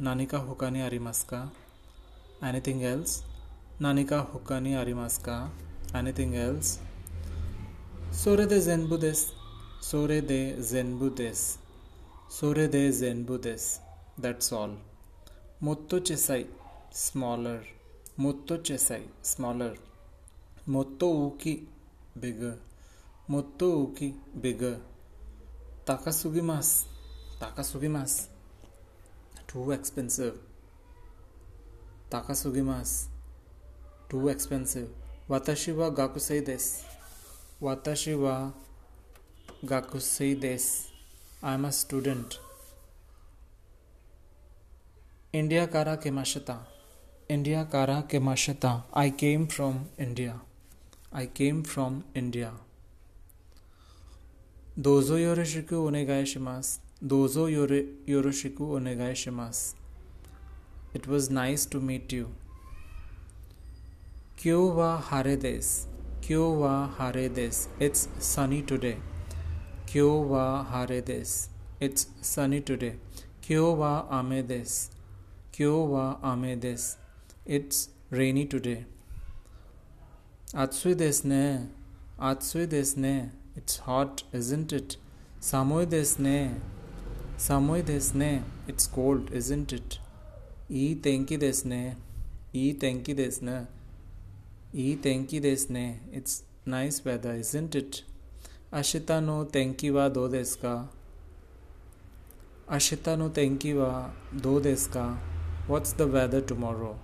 Nanika हुकानी आरिमास्का anything else nanika hukani arimaska anything else sore de zenbu des sore de zenbu des sore de zenbu des that's all motto chesai smaller motto chesai smaller motto uki bigger motto uki bigger takasugimas takasugimas too expensive. Takasugimas, too expensive. Watashi wa gakusei desu. Watashi wa gakusei desu. I am a student. India kara kemashita. India kara kemashita. I came from India. I came from India. Dozo yorishiku onegai shimasu. Dozo Yoroshiku Onegai Shimas. It was nice to meet you. Kyo wa hare desu. Kyo wa hare desu. It's sunny today. Kyo wa hare desu. It's sunny today. Kyo wa ame desu. Kyo wa ame desu. It's rainy today. Atsui desu ne. Atsui desu ne. It's hot, isn't it? Samui desu ne. 寒いですね。It's cold, isn't it? いい天気ですね。いい天気ですね。いい天気ですね。It's nice weather, isn't it? 明日の天気はどうですか明日の天気はどうですか ?What's the weather tomorrow?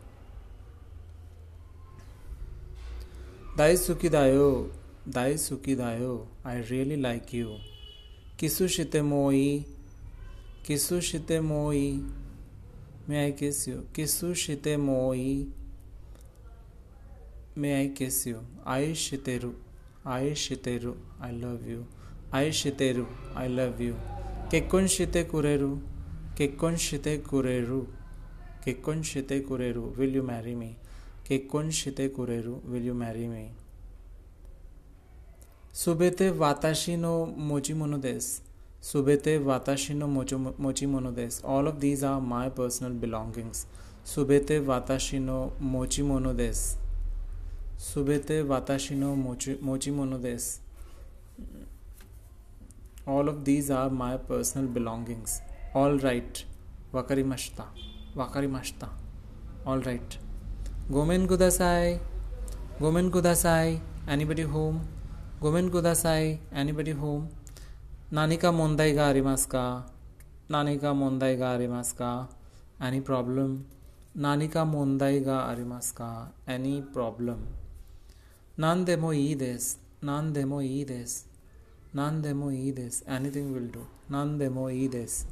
大好きだよ。大好きだよ。I really like you. キスしてもいい কিছু শীতে মই মে আই Casio কিছু শীতে মই মে আই কেসিও আই শীতেরু আই শীতেরু আই লাভ ইউ আই শীতেরু আই লাভ ইউ কেকন শীতে কুরেরু কেকন শীতে কুরেরু কেকন শীতে কুরেরু উইল ইউ ম্যারি মি কেকন শীতে কুরেরু উইল ইউ ম্যারি মি সুবেতে বাতাসিনো মজিমনো মনোদেশ सुबेते वाताशिनो मोची मोनोदेस all of these are my personal belongings सुबेते वाताशिनो मोची मोनोदेस सुबेते वाताशिनो मोची मोची मोनोदेस all of these are my personal belongings all right वकरी मश्ता वकरी मश्ता ऑल राइट गोमेन कुदासाई गोमेन कुदासाई एनीबडी होम गोमेन कुदासाई anybody home 何か問題がありますか何か問題がありますか ?Any problem? 何か問題がありますか ?Any problem? 何でもいいです。何でもいいです。何でもいいです。Anything will do. 何でもいいです。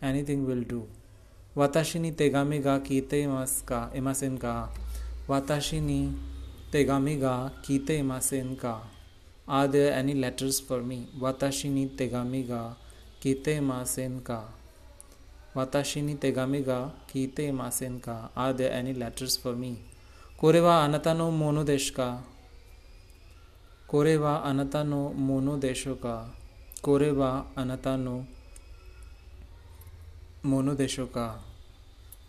Anything will do. 私に手紙が来ていますかいませんか私に手紙が来ていませんか are there any letters for me वाताशिनी तेगामी गा कीते मासेन का वाताशिनी तेगामी गा कीते मासेन का are there any letters for me कोरेवा अनता नो मोनो देश का कोरेवा अनता नो मोनो देशों का कोरेवा अनता नो मोनो देशों का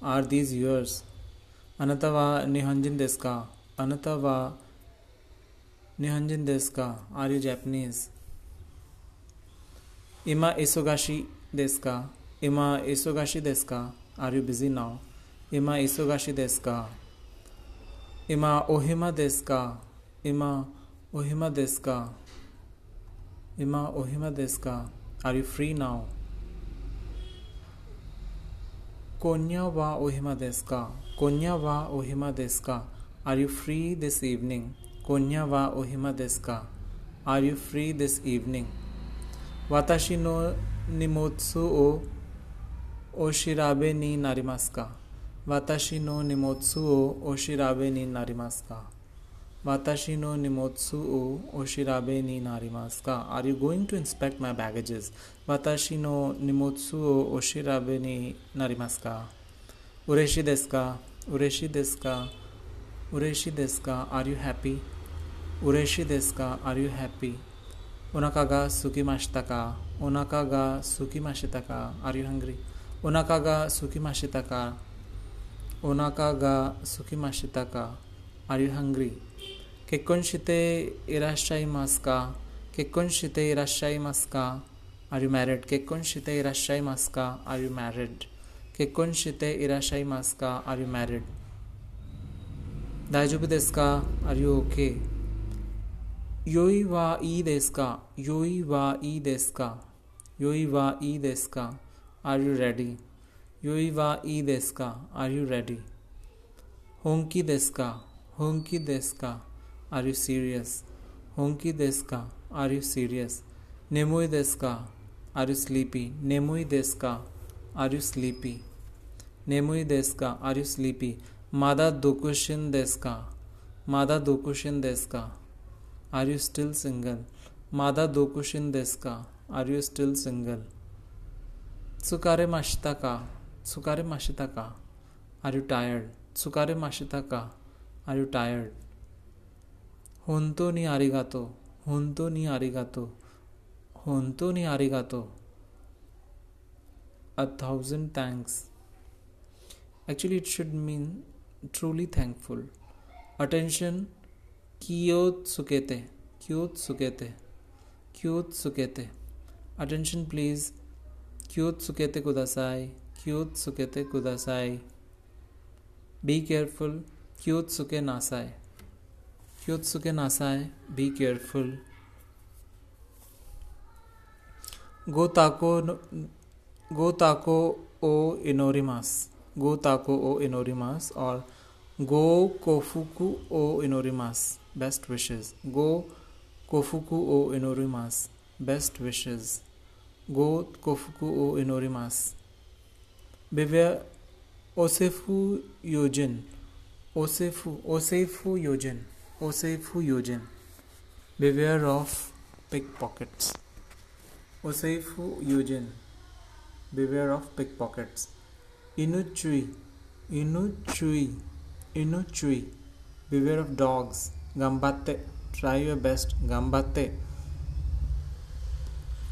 आर दीज यूर्स अनता वा निहंजिन देश का अनता वा निहंजन देश का आर यू जैपनीज इमा ईसोगाशी देश का इमा ईसोगाशी देश का आर यू बिज़ी नाउ इमा ईसोगाशी देश का इमा ओहिमा देश का इमा ओहिमा देश का इमा ओहिमा देश का आर यू फ्री नाउ कोन्या वा ओहिमा देश का कोन्या वा ओहिमा देश का are you free this evening Konya wa ohima desu ka? Are you free this evening? Watashi no nimotsu o oshirabe ni narimasu ka? Watashi no nimotsu o oshirabe ni narimasu ka? Watashi no nimotsu o oshirabe ni narimasu ka? Are you going to inspect my baggages? Watashi no nimotsu o oshirabe ni narimasu ka? Ureshi desu ka? Ureshi desu ka? Ureshi desu ka? Are you happy? उरेशी देश का are you happy उनका गा सुखी माशिता का उनका गा सुखी माशिता का आर यू हंग्री उनका गा सुखी माशिता का उनका गा सुखी माशिता का आर यू हंग्री केकुन शिते इराशाई मास का केकुन शिते इराशाई मास का आर यू मैरिड केकुन शिते इराशाई मास का आर यू मैरिड केकुन शिते इराशाई मास का आर यू मैरिड दाजुबी देश का are you okay? Yoi wa ii desu ka? Yoi wa ii desu ka? Yoi wa ii desu ka? Are you ready? Yoi wa ii desu ka? Are you ready? Honki desu ka? Honki desu ka? Are you serious? Honki desu ka? Are you serious? Nemui desu ka? Are you sleepy? Nemui desu ka? Are you sleepy? Nemui desu ka? Are you sleepy? Mada dokushin desu ka? Mada dokushin desu ka? Are you still single मादा दो कुश इन का are you still single सुकारे माशिता का सुकारे माशिता का आर यू टायर्ड सुकारे माशिता का आर यू टायर्ड होन तो नहीं आ रही गातो होन तो नहीं आ रही गातो होन तो नहीं आ रही गातो a thousand thanks actually it should mean truly thankful attention क्योत सुकेते क्योत सुकेते क्योत सुकेते अटेंशन प्लीज़ क्योत सुकेते कुदासाई क्योत सुकेते कुदासाई बी केयरफुल क्योत सुके नासाए क्योत सुके नासाए बी केयरफुल गो ताको गो ताको ओ इनोरिमास गो ताको ओ इनोरिमास और गो कोफुकु ओ इनोरिमास Best wishes. Go kofuku o inorimas. Best wishes. Go kofuku o inorimas. Beware Osefu Yojin. Osefu Osefu Yojin. Osefu Yojin. Beware of pickpockets. Osefu Yojin. Beware of pickpockets. Inuchui. Inuchui. Inuchui. Beware of dogs. 頑張って try your best 頑張って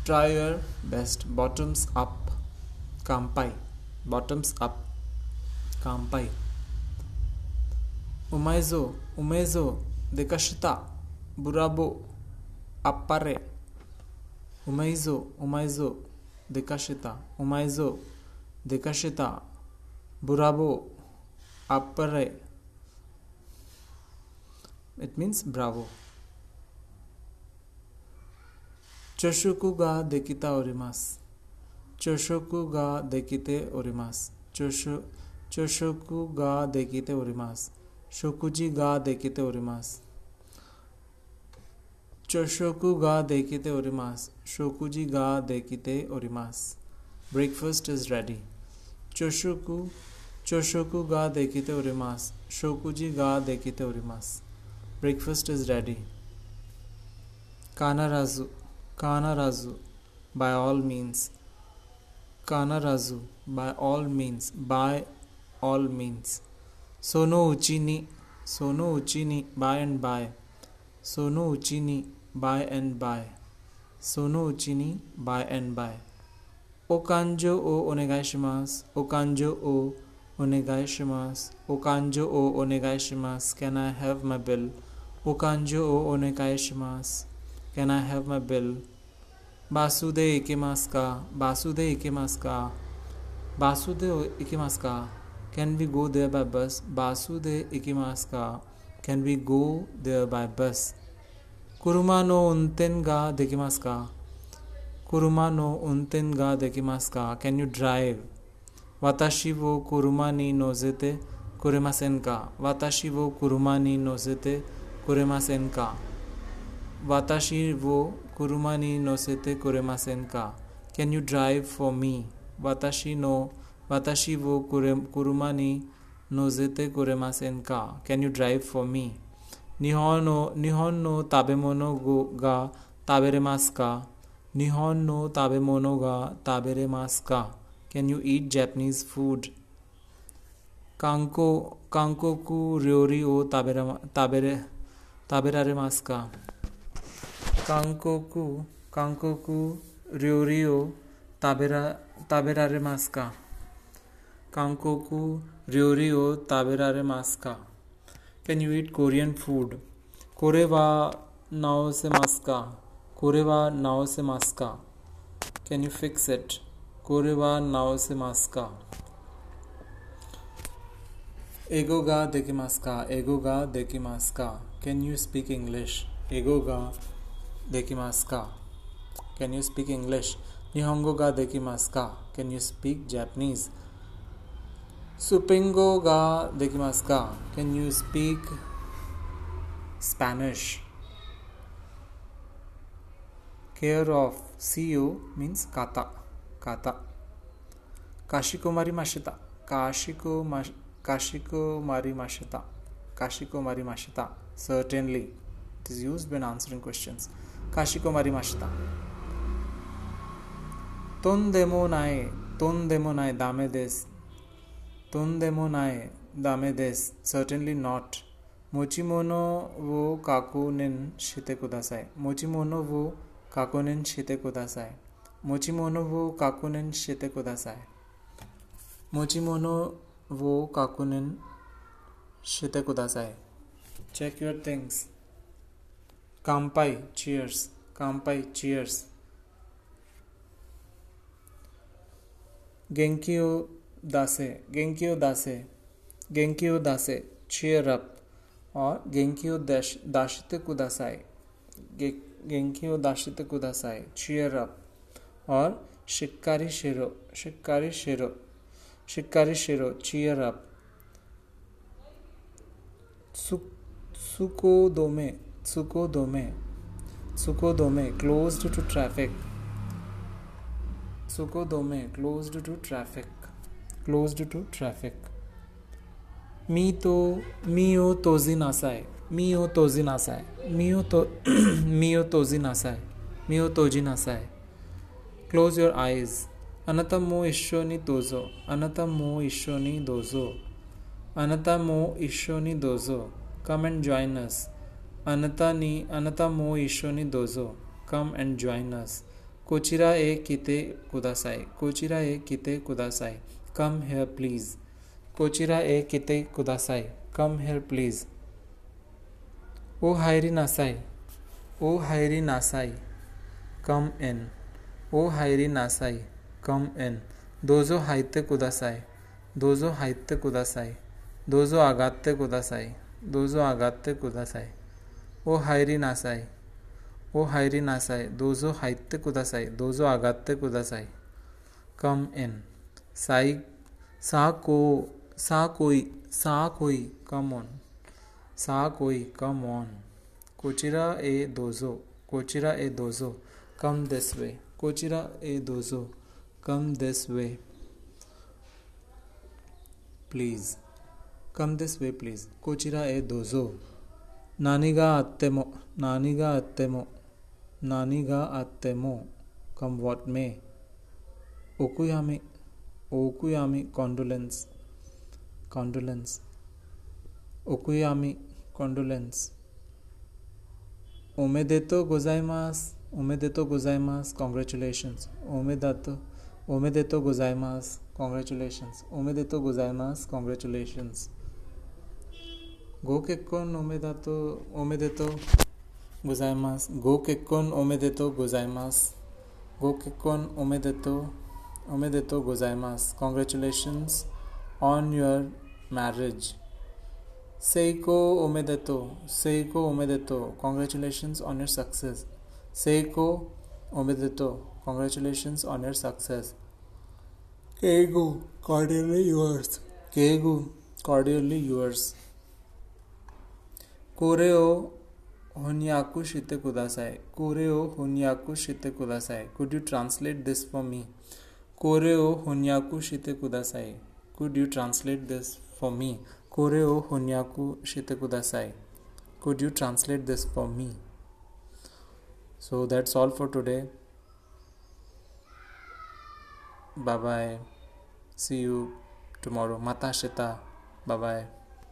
try your best bottoms up 乾杯 bottoms up 乾杯うまいぞうめえぞでかしたブラボーあっぱれうまいぞうまいぞでかしたうまいぞでかしたブラボーあっぱれ it means bravo चशोकु गा देखिता और चशोकु गा देखिते और चशोकु गा देखिते और शोकुजी गा देखिते और चशोकु गा देखिते और शोकुजी गा देखिते और ब्रेकफास्ट इज़ रेडी चशोकु चशोकु गा देखिते और शोकुजी गा देखिते और मास्क Breakfast is ready. Kanarazu, kanarazu, by all means. Kanarazu, by all means, by all means. Sono uchi ni, sono uchi ni, by and by. Sono uchi ni, by and by. Sono uchi ni, by and by. Okanjo o onegaishimasu. Okanjo o onegaishimasu. Okanjo o onegaishimasu. Can I have my bill? Okanjo o onegaishimasu. Can I have my bill? Basude ikimasu ka? Basude ikimasu ka? Basude ikimasu ka? Can we go there by bus? Basude ikimasu ka? Can we go there by bus? Kuruma no unten ga dekimasu ka? Kuruma no unten ga dekimasu ka? Can you drive? Watashi wo kuruma ni nozete kuremasen ka? Watashi wo kuruma ni nozete kuremasen ka? Watashi wo kuruma ni nosete kuremasen ka? Can you drive for me? Watashi no watashi wo kuruma ni nozete kuremasen ka? Can you drive for me? Nihon no nihon no tabemono go ga taberemasu ka? Nihon no tabemono ga taberemasu ka? Can you eat Japanese food? Kanko kankoku ryori o tabere tabere taberaremasu ताबेरारे मास का कांको कु कांको कु रियोरियो ताबेरा ताबेरारे मास का कांको कु रियोरियो ताबेरारे मास का can you eat Korean food कोरेवा नाव से मास का कोरेवा नाव से मास का कैन यू फिक्स इट कोरेवा नाओ से मास का एगो गा देखे मास का एगो कैन यू स्पीक इंग्लिश एगो गा देखी मास्का कैन यू स्पीक इंग्लिश निहोंगो गा देखी मास्का कैन यू स्पीक जैपनीज सुपिंगो गा देखी मास्का can you speak Spanish care of C you means काता काता काशिकुमारी माशिता काशिकु काशिकुमारी माशिता काशिकुमारी माशिता Certainly. It is used when answering questions. Kashikomari mashita. Tondemo nae. Tondemo nae dame desu. Tondemo nae dame desu. Certainly not. Mochimono wo kakunin shite kudasai. Mochimono wo kakunin shite kudasai. Mochimono wo kakunin shite kudasai. Mochimono wo kakunin shite kudasai. Check your things. Kampai, cheers. Kampai, cheers. Genkyo dase. Genkyo dase. Genkyo dase. Cheer up. और Genkyo dashite kudasai. Genkyo dashite kudasai. Cheer up. और Shikkari shiro. Shikkari shiro. Shikkari shiro. Cheer up. Tsuko सुकोदोमे सुकोदोमे सुकोदोमे closed to traffic सुकोदोमे closed to traffic closed to traffic मी तो मी ओ तो NASA है मी ओ तो नासा है मी ओ तो मी ओ तोजी नासा है मी ओ तोजी नासा है क्लोज योर आईज अनतम मो ईश्व नी तोजो अनतम मो ईश्व नी दोजो अनतम मो ईश्व नी दोजो Come and join us. Anata ni anata mo isho ni dozo. Come and join us. Kochira e kite kudasai. Kochira e kite kudasai. Come here please. Kochira e kite kudasai. Come here please. O hairi nasai. O hairi nasai. Come in. O hairi nasai. Come in. Dozo haite kudasai. Dozo haite kudasai. Dozo agate kudasai. दोजो आगात्य कुदासाय. ओ हायरी नासाय. ओ हायरी नासाय. दोजो हायत्य कुदासाय. दोजो आगात्य कुदासाय. कम इन साई, सा को, सा कोई सा कोई, come on. सा कोई, come on. कोचिरा ए दोजो. कोचिरा ए दोजो. Come this way. कोचिरा ए दोजो. Come this way. Please. Come this way please कोचिरा ए दोजो नानीगा अत्तेमो नानीगा अत्तेमो नानीगा अत्तेमो कम वॉट मे ओकुयामी ओकुयामी कॉन्डुलेंस कॉन्डुलेंस मास कॉन्डुलेंस ओमेदेतो गोजाइमास ओमेदेतो गोजाइमास कॉन्ग्रेचुलेशंस ओमेदातो ओमेदेतो गोजाइमास कॉन्ग्रेचुलेशंस ओमेदेतो गोजाइमास कॉन्ग्रेचुलेशंस गो केकोन ओमेदा तो ओमेदे तो गुजायमास गो केकोन ओमेदे तो गुजायमास गो केकोन ओमेदे तो ओमेदे तो गुजायमास कॉन्ग्रेचुलेशन ऑन योर मैरिज सेको ओमेदे तो सेको ओमेदे तो कॉन्ग्रेचुलेशन ऑन योर सक्सेस सेको ओमेदे तो कॉन्ग्रेचुलेशन ऑन योर सक्सेस के केगो कॉर्डियली के गो कॉर्डियली यूअर्स कोरे ओ होनियाकु शिते कुदासाय कोरे ओ होनियाकु शिते could you translate this for me कोरे ओ होनियाकु शिते could you translate this for me कोरे ओ होनियाकु शिते could you translate this for me so that's all for today bye bye see you tomorrow माता शिता बाय बाय